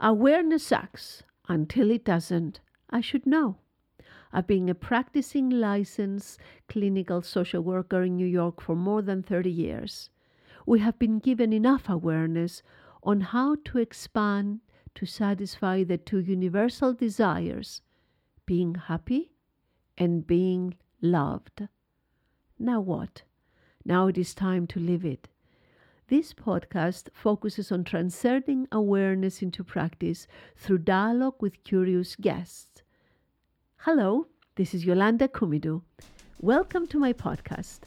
Awareness sucks. Until it doesn't, I should know. I've been a practicing licensed clinical social worker in New York for more than 30 years. We have been given enough awareness on how to expand to satisfy the two universal desires being happy and being loved. Now what? Now it is time to live it. This podcast focuses on transcending awareness into practice through dialogue with curious guests. Hello, this is Yolanda Kumidu. Welcome to my podcast.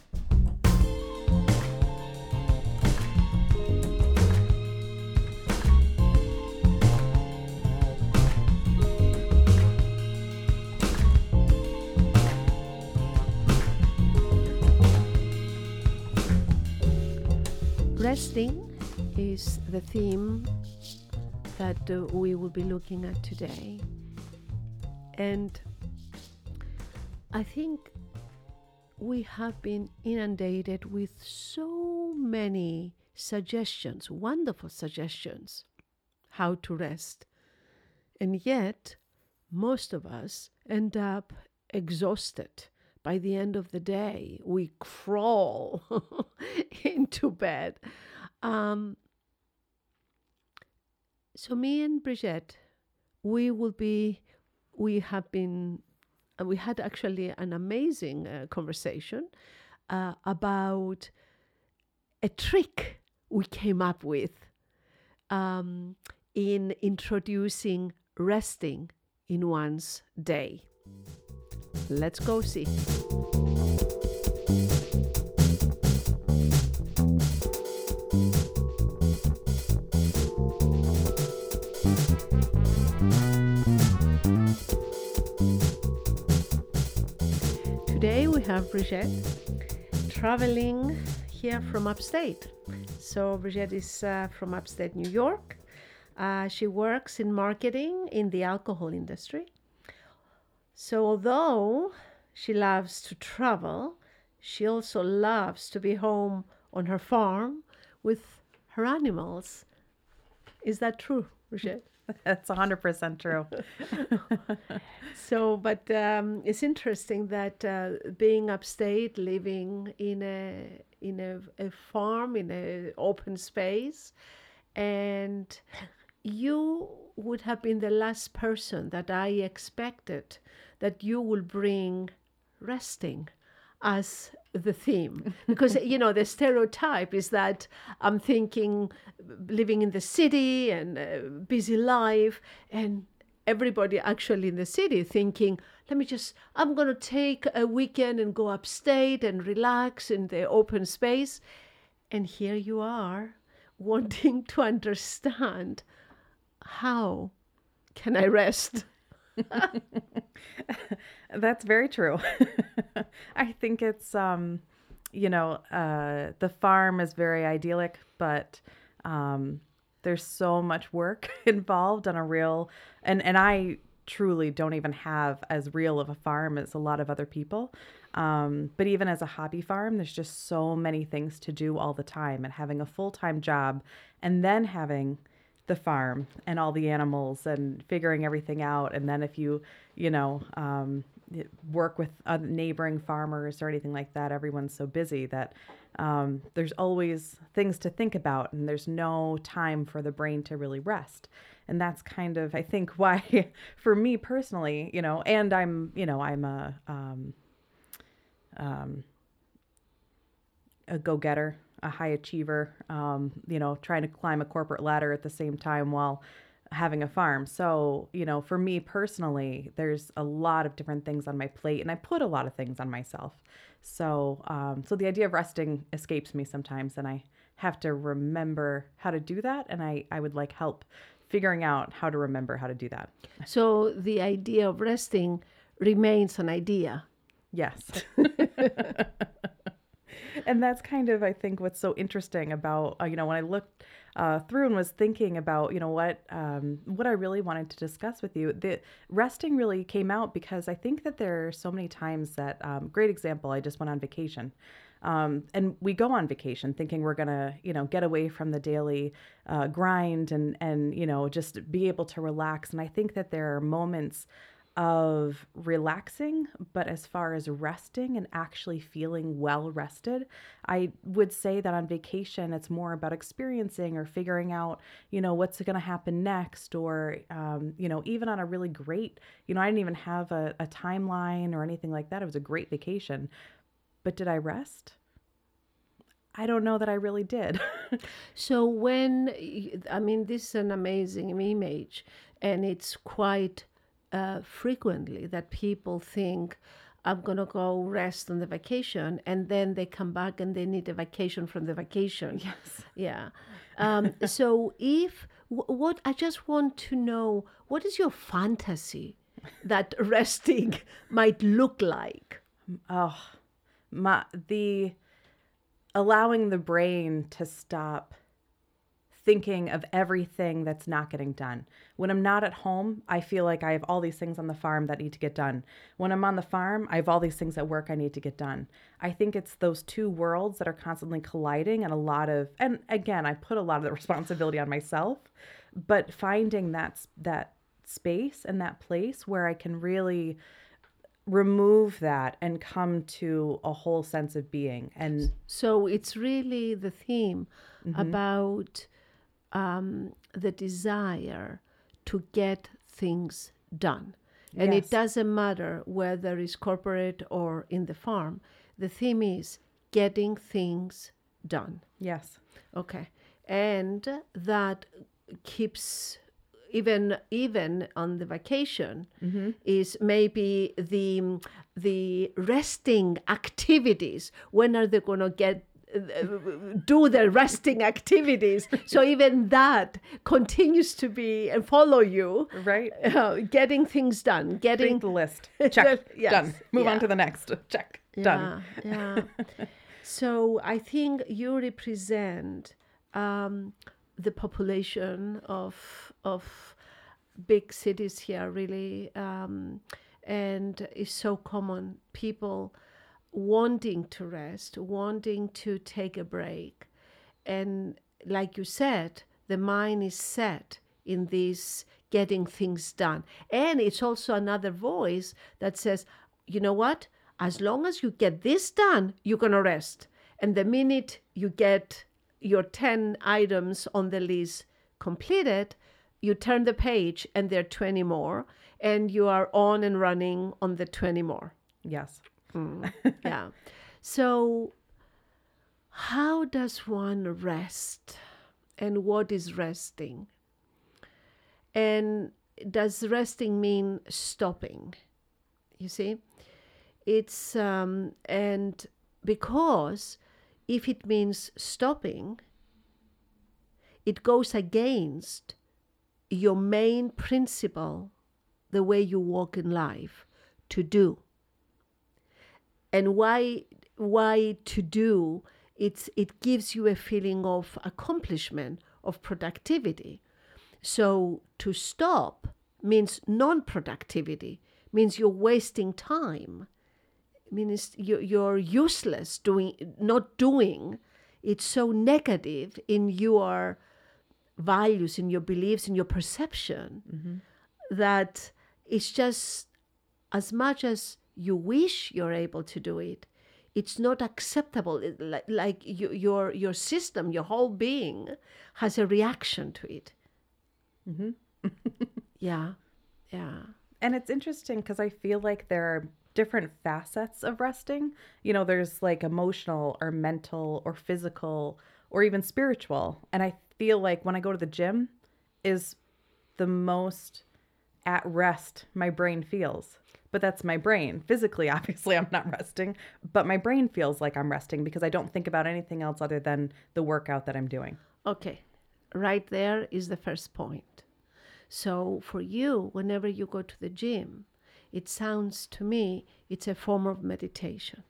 Resting is the theme that uh, we will be looking at today. And I think we have been inundated with so many suggestions, wonderful suggestions, how to rest. And yet, most of us end up exhausted by the end of the day, we crawl into bed. Um, so, me and Brigitte, we will be, we have been, uh, we had actually an amazing uh, conversation uh, about a trick we came up with um, in introducing resting in one's day. Let's go see. Today we have Brigitte traveling here from upstate. So Brigitte is uh, from upstate New York. Uh, she works in marketing in the alcohol industry. So, although she loves to travel, she also loves to be home on her farm with her animals. Is that true, Brigitte? That's 100% true. so, but um, it's interesting that uh, being upstate, living in a in a, a farm in an open space, and you would have been the last person that I expected that you will bring resting as the theme because you know the stereotype is that i'm thinking living in the city and uh, busy life and everybody actually in the city thinking let me just i'm going to take a weekend and go upstate and relax in the open space and here you are wanting to understand how can I rest? That's very true. I think it's, um, you know, uh, the farm is very idyllic, but um, there's so much work involved on a real, and and I truly don't even have as real of a farm as a lot of other people. Um, but even as a hobby farm, there's just so many things to do all the time, and having a full time job, and then having the farm and all the animals and figuring everything out. And then if you, you know, um, work with neighboring farmers or anything like that, everyone's so busy that um, there's always things to think about and there's no time for the brain to really rest. And that's kind of, I think, why for me personally, you know, and I'm, you know, I'm a, um, um, a go getter a high achiever, um, you know, trying to climb a corporate ladder at the same time while having a farm. So, you know, for me personally, there's a lot of different things on my plate, and I put a lot of things on myself. So, um, so the idea of resting escapes me sometimes, and I have to remember how to do that. And I, I would like help figuring out how to remember how to do that. So the idea of resting remains an idea. Yes. and that's kind of I think what's so interesting about uh, you know when I looked uh, through and was thinking about you know what um, what I really wanted to discuss with you. The resting really came out because I think that there are so many times that um, great example. I just went on vacation. Um, and we go on vacation thinking we're gonna, you know, get away from the daily uh, grind and and you know just be able to relax. And I think that there are moments of relaxing, but as far as resting and actually feeling well rested, I would say that on vacation, it's more about experiencing or figuring out, you know, what's going to happen next. Or, um, you know, even on a really great, you know, I didn't even have a, a timeline or anything like that. It was a great vacation. But did I rest? I don't know that I really did. So when I mean this is an amazing image, and it's quite uh, frequently that people think I'm gonna go rest on the vacation, and then they come back and they need a vacation from the vacation. yes. Yeah. Um, so if wh- what I just want to know, what is your fantasy that resting might look like? Oh, my the allowing the brain to stop thinking of everything that's not getting done. When I'm not at home, I feel like I have all these things on the farm that need to get done. When I'm on the farm, I have all these things at work I need to get done. I think it's those two worlds that are constantly colliding and a lot of and again, I put a lot of the responsibility on myself, but finding that that space and that place where I can really remove that and come to a whole sense of being and So it's really the theme mm-hmm. about um, the desire to get things done. And Yes. it doesn't matter whether it's corporate or in the farm. The theme is getting things done. yes Okay. And that keeps even even on the vacation is maybe the the resting activities when are they going to get do the resting activities. So even that continues to be and follow you. Right. Uh, getting things done getting Create the list check. Yes, done. Move on to the next. Check. Done. yeah, yeah. so I think you represent um, the population of of big cities here, really, um, and it's so common. People wanting to rest, wanting to take a break, and like you said, the mind is set in this getting things done, and it's also another voice that says, you know what? As long as you get this done, you're gonna rest. And the minute you get your 10 items on the list completed, you turn the page and there are 20 more, and you are on and running on the 20 more. yes yeah. So, how does one rest? And what is resting? And does resting mean stopping? You see? It's, um, and because if it means stopping, it goes against your main principle, the way you walk in life, to do and why why to do it's it gives you a feeling of accomplishment of productivity. So to stop means non-productivity means you're wasting time. Means you- you're useless doing not doing. It's so negative in your values in your beliefs in your perception mm-hmm. that it's just as much as you wish you're able to do it it's not acceptable It- like, like you, your your system your whole being has a reaction to it mm-hmm. yeah yeah And it's interesting because I feel like there are different facets of resting. You know, there's like emotional or mental or physical or even spiritual. And I feel like when I go to the gym is the most at rest my brain feels. But that's my brain. Physically, obviously, I'm not resting, but my brain feels like I'm resting because I don't think about anything else other than the workout that I'm doing. Okay, right there is the first point. So for you, whenever you go to the gym, it sounds to me it's a form of meditation.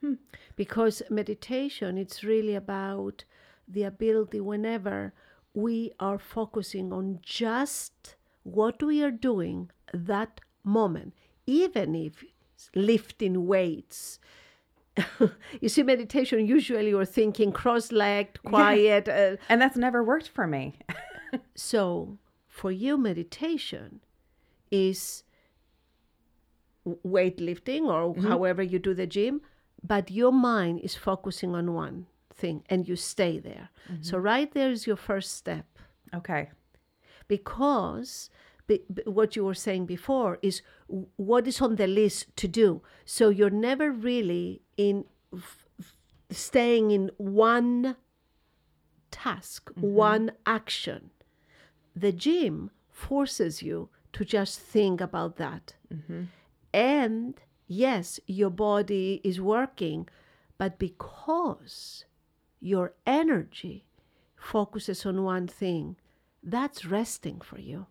Hmm. Because meditation, it's really about the ability whenever we are focusing on just what we are doing that moment, even if lifting weights, you see, meditation usually you're thinking cross-legged, quiet. Uh, And that's never worked for me. so for you, meditation is weightlifting or however you do the gym, but your mind is focusing on one thing and you stay there. So right there is your first step okay. because what you were saying before is what is on the list to do. So you're never really in f- f- staying in one task, mm-hmm. one action. The gym forces you to just think about that. Mm-hmm. And yes, your body is working, but because your energy focuses on one thing, that's resting for you.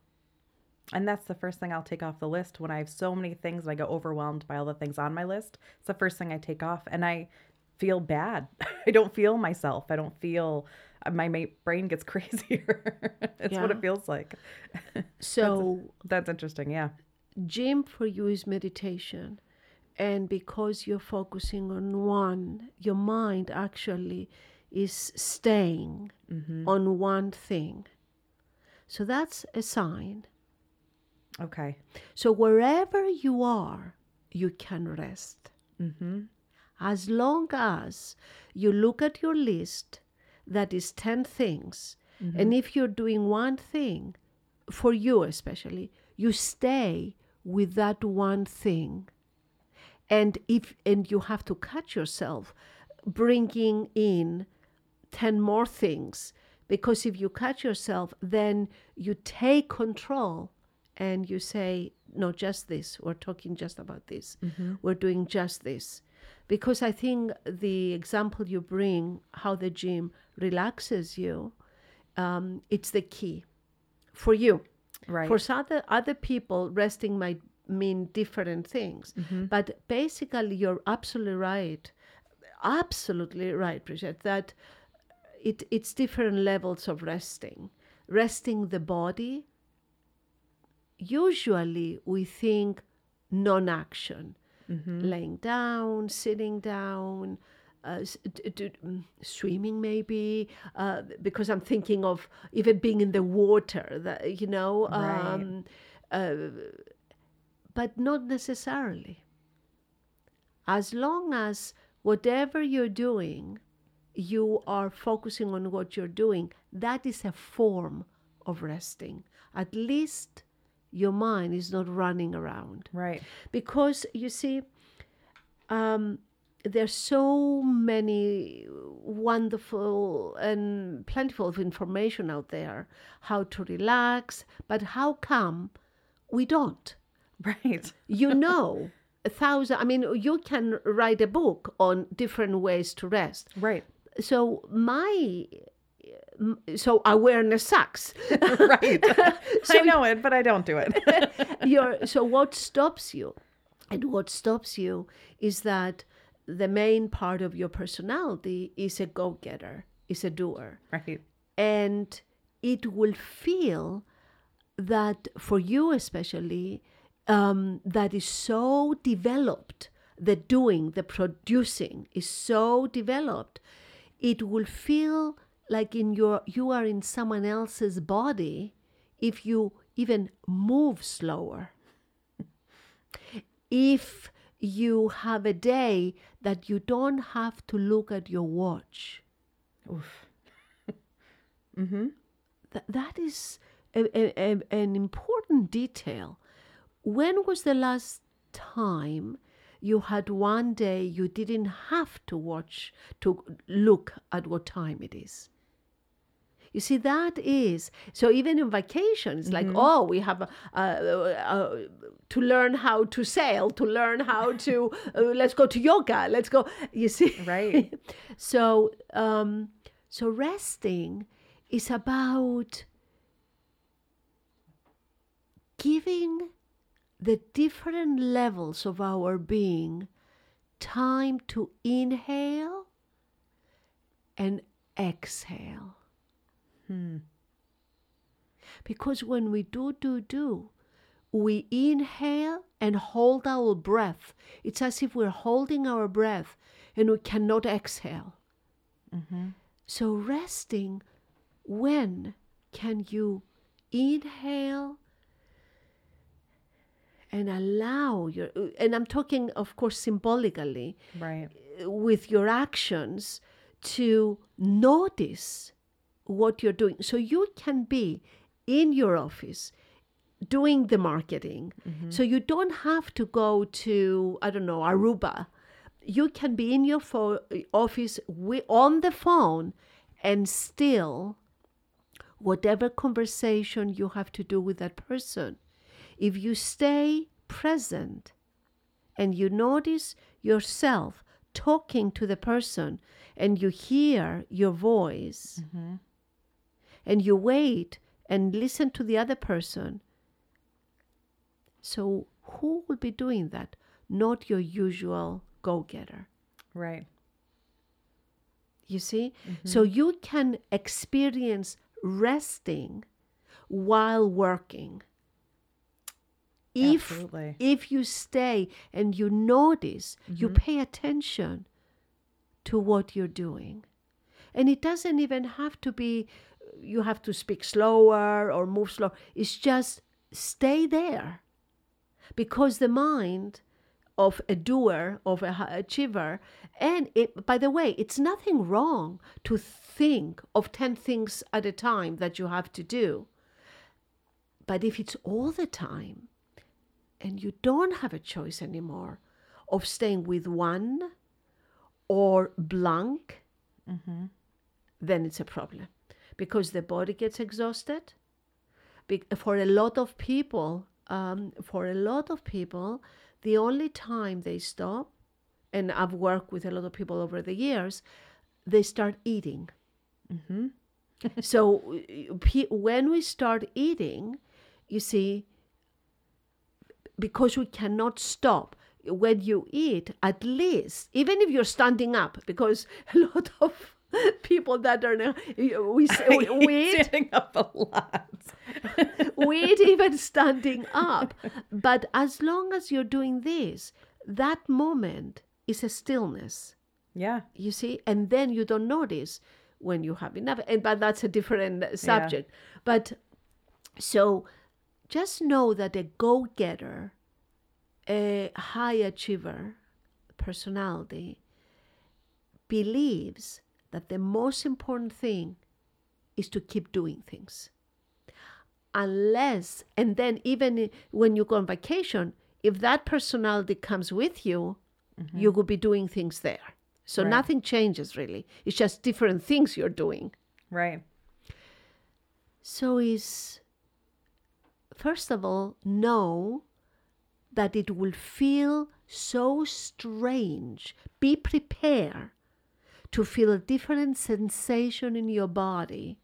And that's the first thing I'll take off the list when I have so many things and I get overwhelmed by all the things on my list. It's the first thing I take off and I feel bad. I don't feel myself. I don't feel my brain gets crazier. it's what it feels like. So, That's interesting. Yeah. gym for you is meditation. And because you're focusing on one, your mind actually is staying mm-hmm. on one thing. So that's a sign. Okay. So wherever you are, you can rest. Mm-hmm. As long as you look at your list, that is 10 things, mm-hmm. and if you're doing one thing, for you especially, you stay with that one thing. And if and you have to catch yourself bringing in 10 more things because if you catch yourself then you take control and you say no just this we're talking just about this we're doing just this because i think the example you bring how the gym relaxes you um, it's the key for you Right. for some other other people, resting might mean different things. But basically, you're absolutely right. Absolutely right, Bridget, that it, it's different levels of resting. Resting the body, usually we think non action, laying down, sitting down. Uh, d- d- mm, swimming maybe uh, because I'm thinking of even being in the water that you know Right. um, uh, but not necessarily. As long as whatever you're doing, you are focusing on what you're doing, that is a form of resting. At least your mind is not running around. Right. Because you see, um, there's so many wonderful and plentiful of information out there how to relax, but how come we don't? Right. you know a thousand i mean you can write a book on different ways to rest Right. so my so awareness sucks Right. so I know it, but I don't do it. You're, so what stops you and what stops you is that the main part of your personality is a go-getter is a doer right. and it will feel that for you especially um, that is so developed the doing the producing is so developed it will feel like in your you are in someone else's body if you even move slower if you have a day that you don't have to look at your watch Oof. Mm-hmm. Th- that is a, a, a- an important detail. When was the last time you had one day you didn't have to watch to look at what time it is? You see, that is so. Even in vacation, it's like, oh, we have uh, uh, uh, to learn how to sail, to learn how to uh, let's go to yoga, let's go. You see, Right. so, um, so resting is about giving the different levels of our being time to inhale and exhale. Hmm. Because when we do, do, do, we inhale and hold our breath. It's as if we're holding our breath and we cannot exhale. Mm-hmm. So, resting, when can you inhale and allow your, and I'm talking, of course, symbolically, Right. with your actions to notice what you're doing. So you can be in your office doing the marketing. Mm-hmm. So you don't have to go to, I don't know, Aruba. You can be in your pho- office wi- on the phone and still, whatever conversation you have to do with that person, if you stay present and you notice yourself talking to the person and you hear your voice mm-hmm. And you wait and listen to the other person. So, who will be doing that? Not your usual go getter. Right. You see? Mm-hmm. So, you can experience resting while working. If, Absolutely. if you stay and you notice, you mm-hmm. pay attention to what you're doing. And it doesn't even have to be, you have to speak slower or move slow. It's just stay there. Because the mind of a doer, of a achiever, and it, by the way, it's nothing wrong to think of 10 things at a time that you have to do. But if it's all the time, and you don't have a choice anymore of staying with one or blank, mm-hmm. then it's a problem because the body gets exhausted. Be- For a lot of people, um, for a lot of people, the only time they stop, and I've worked with a lot of people over the years, they start eating. so uh, pe- when we start eating, you see, because we cannot stop when you eat at least even if you're standing up because a lot of people that are now we say we, we Standing up a lot. we eat even standing up. But as long as you're doing this that moment is a stillness. Yeah. you see? And then you don't notice when you have enough. And but that's a different uh, subject. But so just know that a go-getter a high achiever personality believes that the most important thing is to keep doing things. Unless and then even when you go on vacation if that personality comes with you mm-hmm. you will be doing things there. So Right. nothing changes really. It's just different things you're doing. Right. so is first of all know that it will feel so strange. Be prepared to feel a different sensation in your body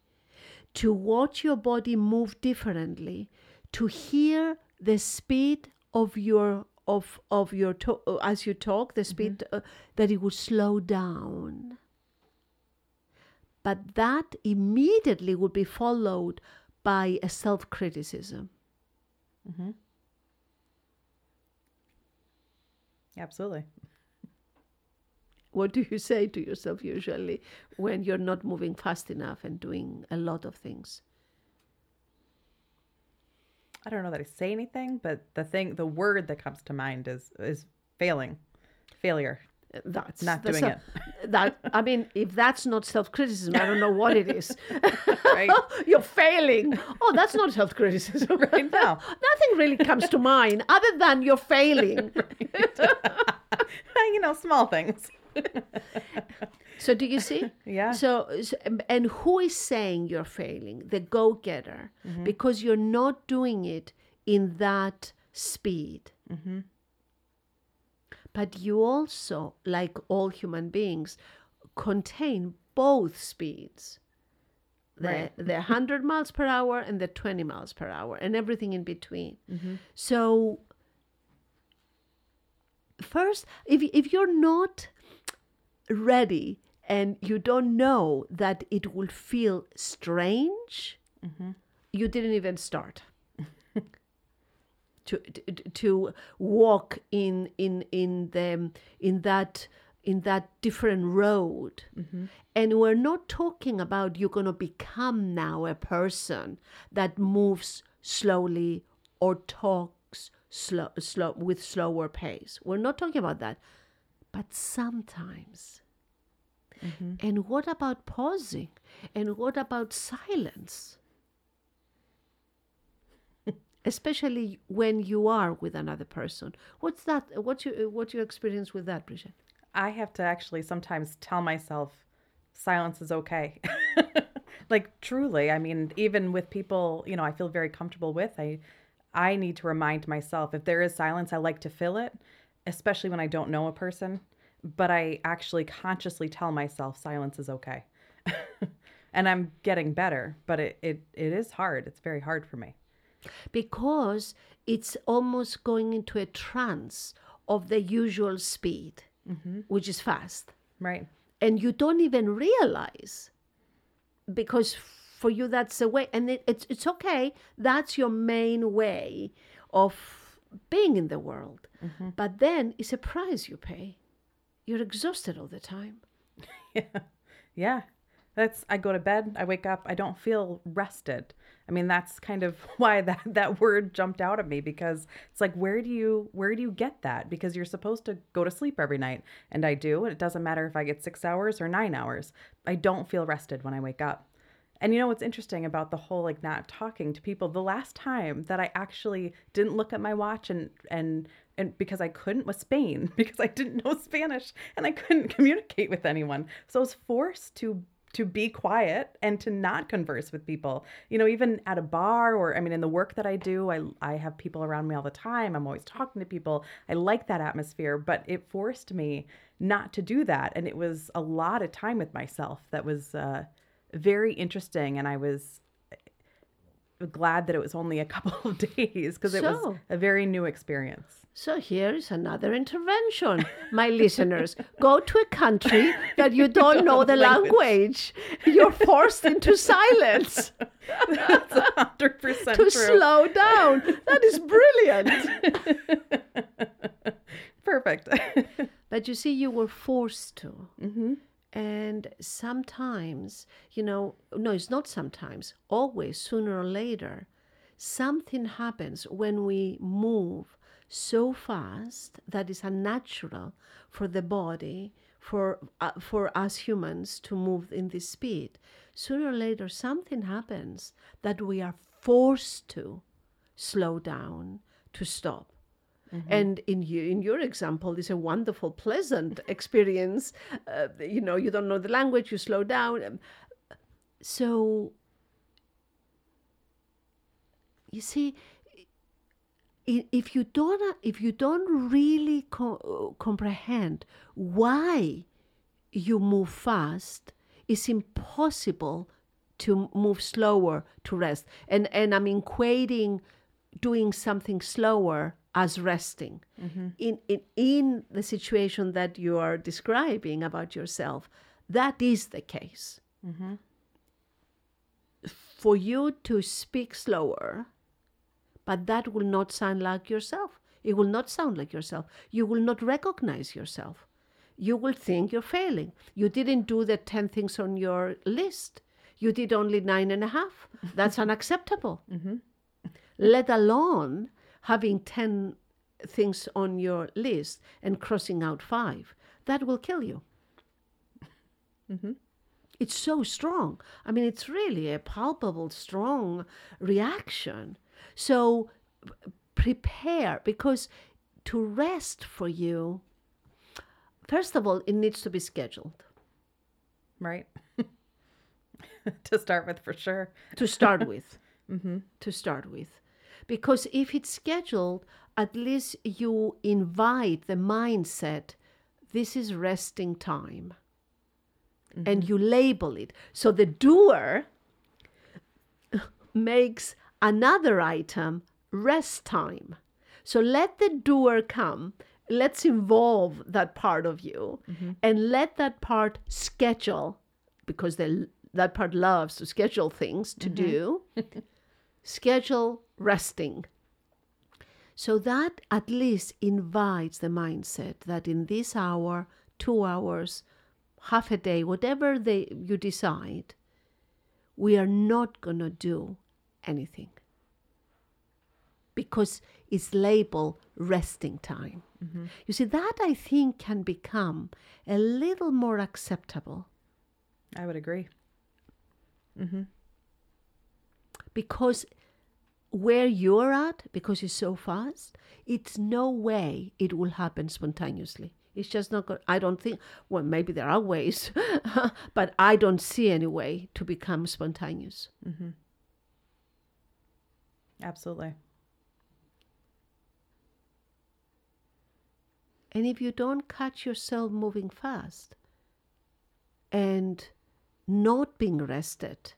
to watch your body move differently to hear the speed of your of of your to- uh, as you talk the speed uh, that it would slow down but that immediately would be followed by a self criticism. Absolutely. What do you say to yourself usually when you're not moving fast enough and doing a lot of things? I don't know that I say anything, but the thing, the word that comes to mind is is failing, failure. That's Not that's doing a- That I mean, if that's not self criticism, I don't know what it is. Right. You're failing. Oh, that's not self criticism. Right, no. Nothing really comes to mind other than you're failing. you know, small things. So do you see? Yeah. So, s- um, and who is saying you're failing? The go-getter, mm-hmm. because you're not doing it in that speed. Mm-hmm. But you also, like all human beings, contain both speeds. The, Right. the 100 miles per hour and the 20 miles per hour and everything in between. Mm-hmm. So first if, if you're not ready and you don't know that it will feel strange mm-hmm. you didn't even start. To to, to walk in in in the in that in that different road. Mm-hmm. And we're not talking about you're going to become now a person that moves slowly or talks slow, slow with slower pace. We're not talking about that. But sometimes Mm-hmm. and what about pausing? And what about silence? Especially when you are with another person. What's that what's your what's your experience with that bridget? I have to actually sometimes tell myself silence is okay. like truly, I mean, even with people, you know, I feel very comfortable with, I I need to remind myself if there is silence, I like to fill it, especially when I don't know a person, but I actually consciously tell myself silence is okay. and I'm getting better, but it, it it is hard. It's very hard for me. because it's almost going into a trance of the usual speed mm-hmm. which is fast Right. and you don't even realize because for you that's a way and it, it's, it's okay that's your main way of being in the world mm-hmm. but then it's a price you pay you're exhausted all the time Yeah. Yeah. That's I go to bed, I wake up, I don't feel rested. I mean, that's kind of why that that word jumped out at me because it's like where do you where do you get that? Because you're supposed to go to sleep every night and I do, and it doesn't matter if I get 6 hours or 9 hours. I don't feel rested when I wake up. And you know what's interesting about the whole like not talking to people? The last time that I actually didn't look at my watch and and and because I couldn't was Spain because I didn't know Spanish and I couldn't communicate with anyone. So I was forced to to be quiet and to not converse with people. You know, even at a bar or I mean in the work that I do, I I have people around me all the time. I'm always talking to people. I like that atmosphere, but it forced me not to do that and it was a lot of time with myself that was uh very interesting and I was glad that it was only a couple of days because it was a very new experience. So here is another intervention, my listeners. Go to a country that you don't know the language. You're forced into silence That's 100% to true. slow down. That is brilliant. Perfect. But you see, you were forced to. Mm-hmm. And sometimes, you know, no, it's not sometimes, always, sooner or later, something happens when we move so fast that is unnatural for the body, for, uh, for us humans to move in this speed. Sooner or later, something happens that we are forced to slow down, to stop. And in you, in your example, is a wonderful, pleasant experience. Uh, you know, you don't know the language, you slow down. Um, So, you see, if you don't, uh, if you don't really co- uh, comprehend why you move fast, it's impossible to move slower to rest. And and I'm equating doing something slower as resting. Mm-hmm. In, in in the situation that you are describing about yourself, that is the case. Mm-hmm. For you to speak slower, but that will not sound like yourself. It will not sound like yourself. You will not recognize yourself. You will think you're failing. You didn't do the 10 things on your list. You did only nine and a half. That's unacceptable. Mm-hmm. Let alone having 10 things on your list and crossing out five. That will kill you. Mm-hmm. It's so strong. I mean, it's really a palpable, strong reaction. So prepare because to rest for you, first of all, it needs to be scheduled right? to start with, for sure. to start with. Mm-hmm. To start with. Because if it's scheduled, at least you invite the mindset this is resting time. And mm-hmm. you label it. So the doer makes another item rest time. So let the doer come. Let's involve that part of you mm-hmm. and let that part schedule because the, that part loves to schedule things to mm-hmm. do. schedule resting. So that at least invites the mindset that in this hour, two hours, half a day, whatever they you decide, we are not gonna do anything because it's labeled resting time. Mm-hmm. You see, that I think can become a little more acceptable I would agree. Mm-hmm. because where you're at, because it's so fast, it's no way it will happen spontaneously. It's just not good. I don't think, well, maybe there are ways, but I don't see any way to become spontaneous. Mm-hmm. Absolutely. And if you don't catch yourself moving fast and not being rested,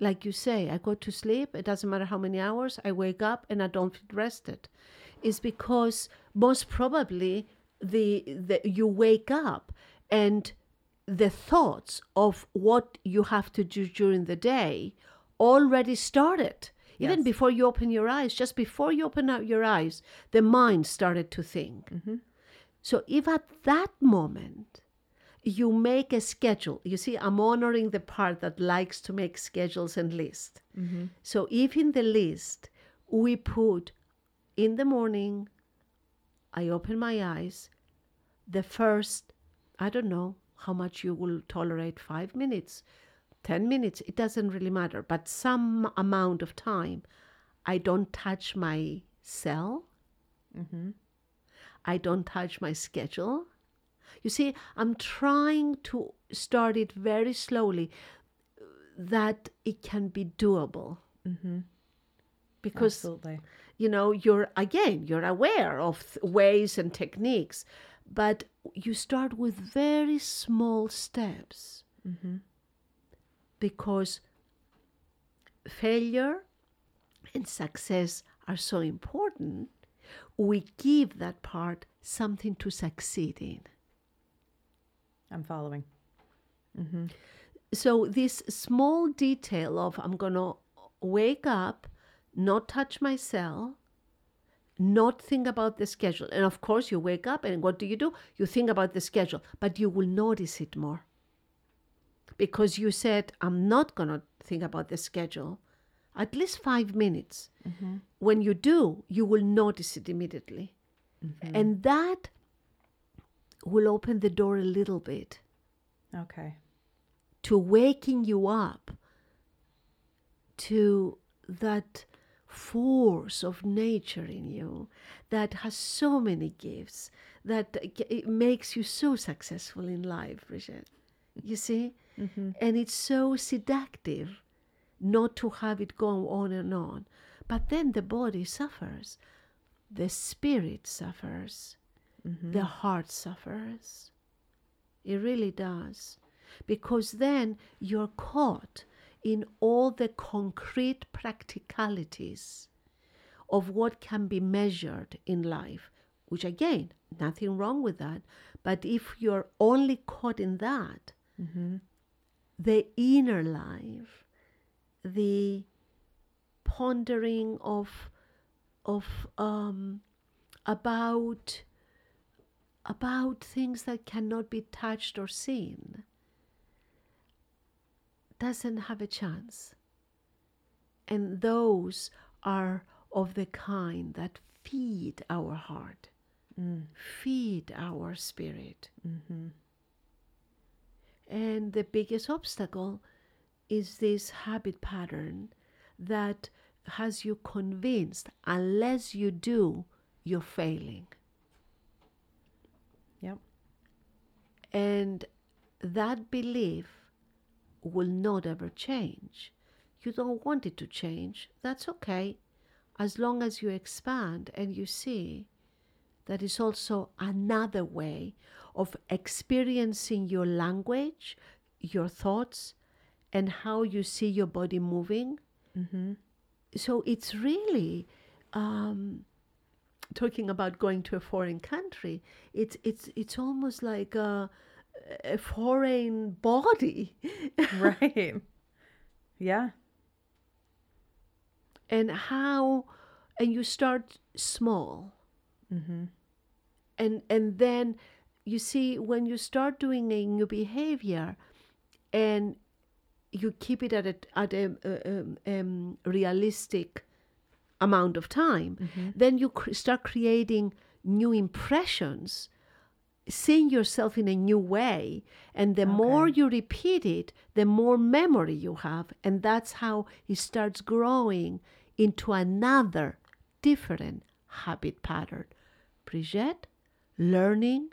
like you say, I go to sleep, it doesn't matter how many hours, I wake up and I don't feel rested. Is because most probably the, the you wake up and the thoughts of what you have to do during the day already started. Even Yes. before you open your eyes, just before you open up your eyes, the mind started to think. Mm-hmm. So if at that moment you make a schedule, you see, I'm honoring the part that likes to make schedules and lists. Mm-hmm. So if in the list we put in the morning, I open my eyes, the first, I don't know how much you will tolerate, five minutes, 10 minutes, it doesn't really matter, but some amount of time, I don't touch my cell. Mm-hmm. I don't touch my schedule. You see, I'm trying to start it very slowly that it can be doable. Mm-hmm. Because Absolutely. you know you're again you're aware of th- ways and techniques but you start with very small steps mm-hmm. Because failure and success are so important we give that part something to succeed in. I'm following. Mm-hmm. so this small detail of i'm gonna wake up not touch my cell not think about the schedule. And of course you wake up and what do you do? You think about the schedule but you will notice it more because you said i'm not gonna think about the schedule at least five minutes mm-hmm. when you do you will notice it immediately mm-hmm. and that will open the door a little bit Okay. to waking you up to that force of nature in you that has so many gifts that it makes you so successful in life, Bridget. You see? Mm-hmm. And it's so seductive not to have it go on and on. But then the body suffers, the spirit suffers, mm-hmm. the heart suffers. It really does. Because then you're caught in all the concrete practicalities of what can be measured in life, which again, nothing wrong with that. But if you're only caught in that, mm-hmm. The inner life, the pondering of of um, about about things that cannot be touched or seen doesn't have a chance. And those are of the kind that feed our heart, feed our spirit. And the biggest obstacle is this habit pattern that has you convinced unless you do, you're failing. Yep. And that belief will not ever change. You don't want it to change. That's okay. As long as you expand and you see that is also another way of experiencing your language, your thoughts, and how you see your body moving. So it's really um, talking about going to a foreign country. It's it's it's almost like a, a foreign body, right. Yeah. and how and you start small Mm-hmm. and and then you see when you start doing a new behavior and you keep it at a at a uh, um, um, realistic amount of time then you cr- start creating new impressions seeing yourself in a new way and the more you repeat it the more memory you have and that's how it starts growing into another different habit pattern. Brigitte, learning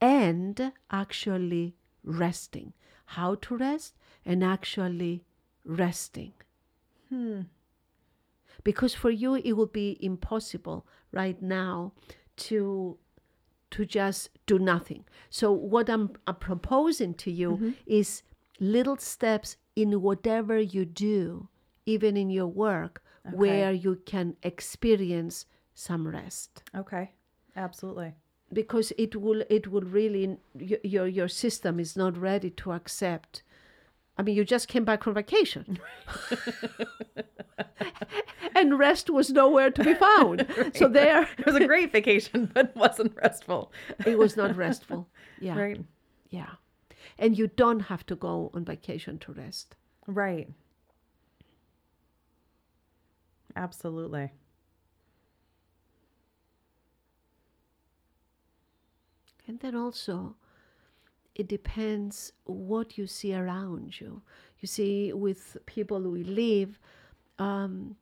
and actually resting how to rest and actually resting Hmm. because for you it will be impossible right now to to just do nothing so what i'm, I'm proposing to you is little steps in whatever you do even in your work where you can experience some rest Okay. Absolutely. Because it will it will really your your system is not ready to accept i mean you just came back from vacation and rest was nowhere to be found so there It was a great vacation, but wasn't restful. it was not restful yeah Right. yeah and you don't have to go on vacation to rest Right. Absolutely. And then also, it depends what you see around you. You see, with people we live, um,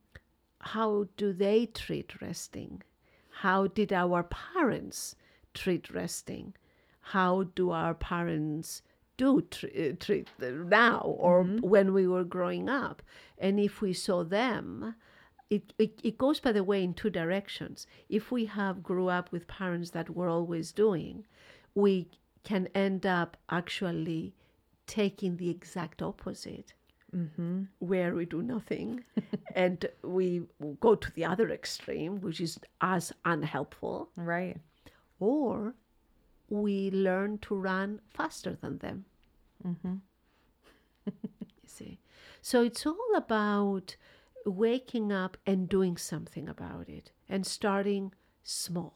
how do they treat resting? How did our parents treat resting? How do our parents do tr- uh, treat now or when we were growing up? And if we saw them, it, it, it goes by the way in two directions if we have grew up with parents that were always doing we can end up actually taking the exact opposite Mm-hmm. where we do nothing and we go to the other extreme which is as unhelpful Right. or we learn to run faster than them Mm-hmm. you see so it's all about waking up and doing something about it and starting small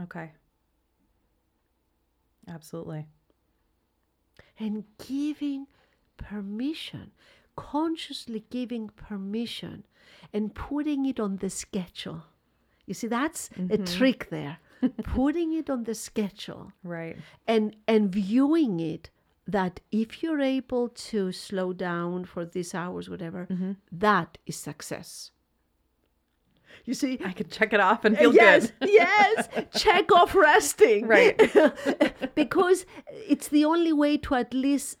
Okay. Absolutely. and giving permission consciously giving permission and putting it on the schedule you see that's a mm-hmm. trick there putting it on the schedule Right. and and viewing it that if you're able to slow down for these hours whatever that is success you see I can check it off and feel yes good. yes check off resting Right. because it's the only way to at least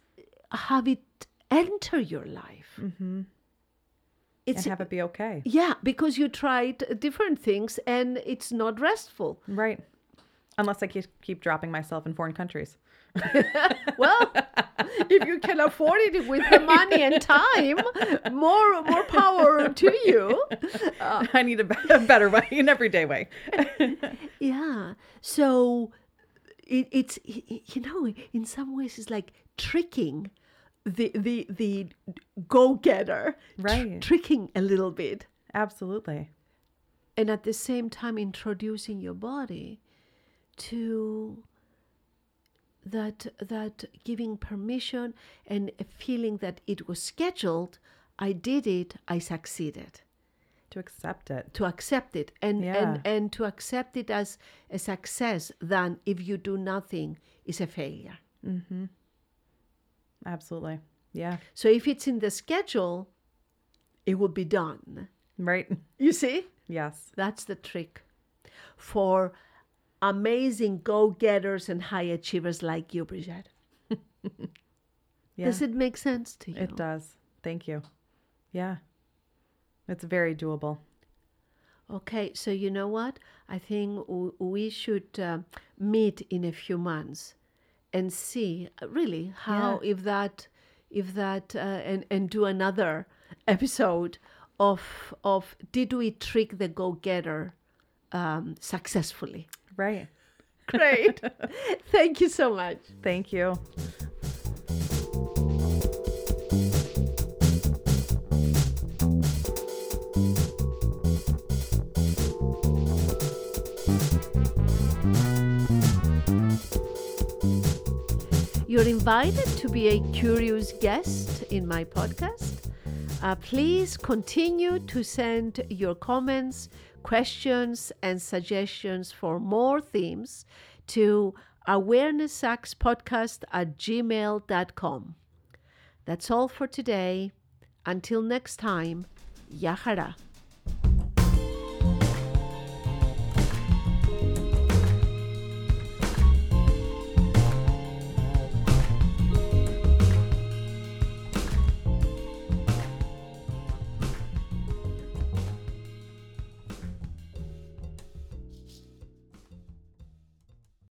have it enter your life Mm-hmm. And it's have it be okay. yeah because you tried different things and it's not restful Right. Unless I keep, keep dropping myself in foreign countries. well if you can afford it with the money and time more more power to you I need a, a better way, an everyday way. yeah so it, it's you know in some ways it's like tricking the the the go-getter tr- Right. tricking a little bit Absolutely. and at the same time introducing your body to that that giving permission and a feeling that it was scheduled i did it i succeeded To accept it. to accept it and Yeah. and and to accept it as a success than if you do nothing is a failure mm-hmm. Absolutely. Yeah. so if it's in the schedule it will be done Right. you see Yes. that's the trick for amazing go-getters and high achievers like you Brigitte. Yeah. does it make sense to you It does. Thank you. Yeah. It's very doable. Okay, so you know what? I think w- we should uh, meet in a few months and see uh, really how if that if that uh, and and do another episode of of did we trick the go getter um, successfully? Right. Great. Thank you so much. Thank you. You're invited to be a curious guest in my podcast. Uh, please continue to send your comments, questions, and suggestions for more themes to awarenesssuckspodcast at gmail.com. That's all for today. Until next time, Yahara.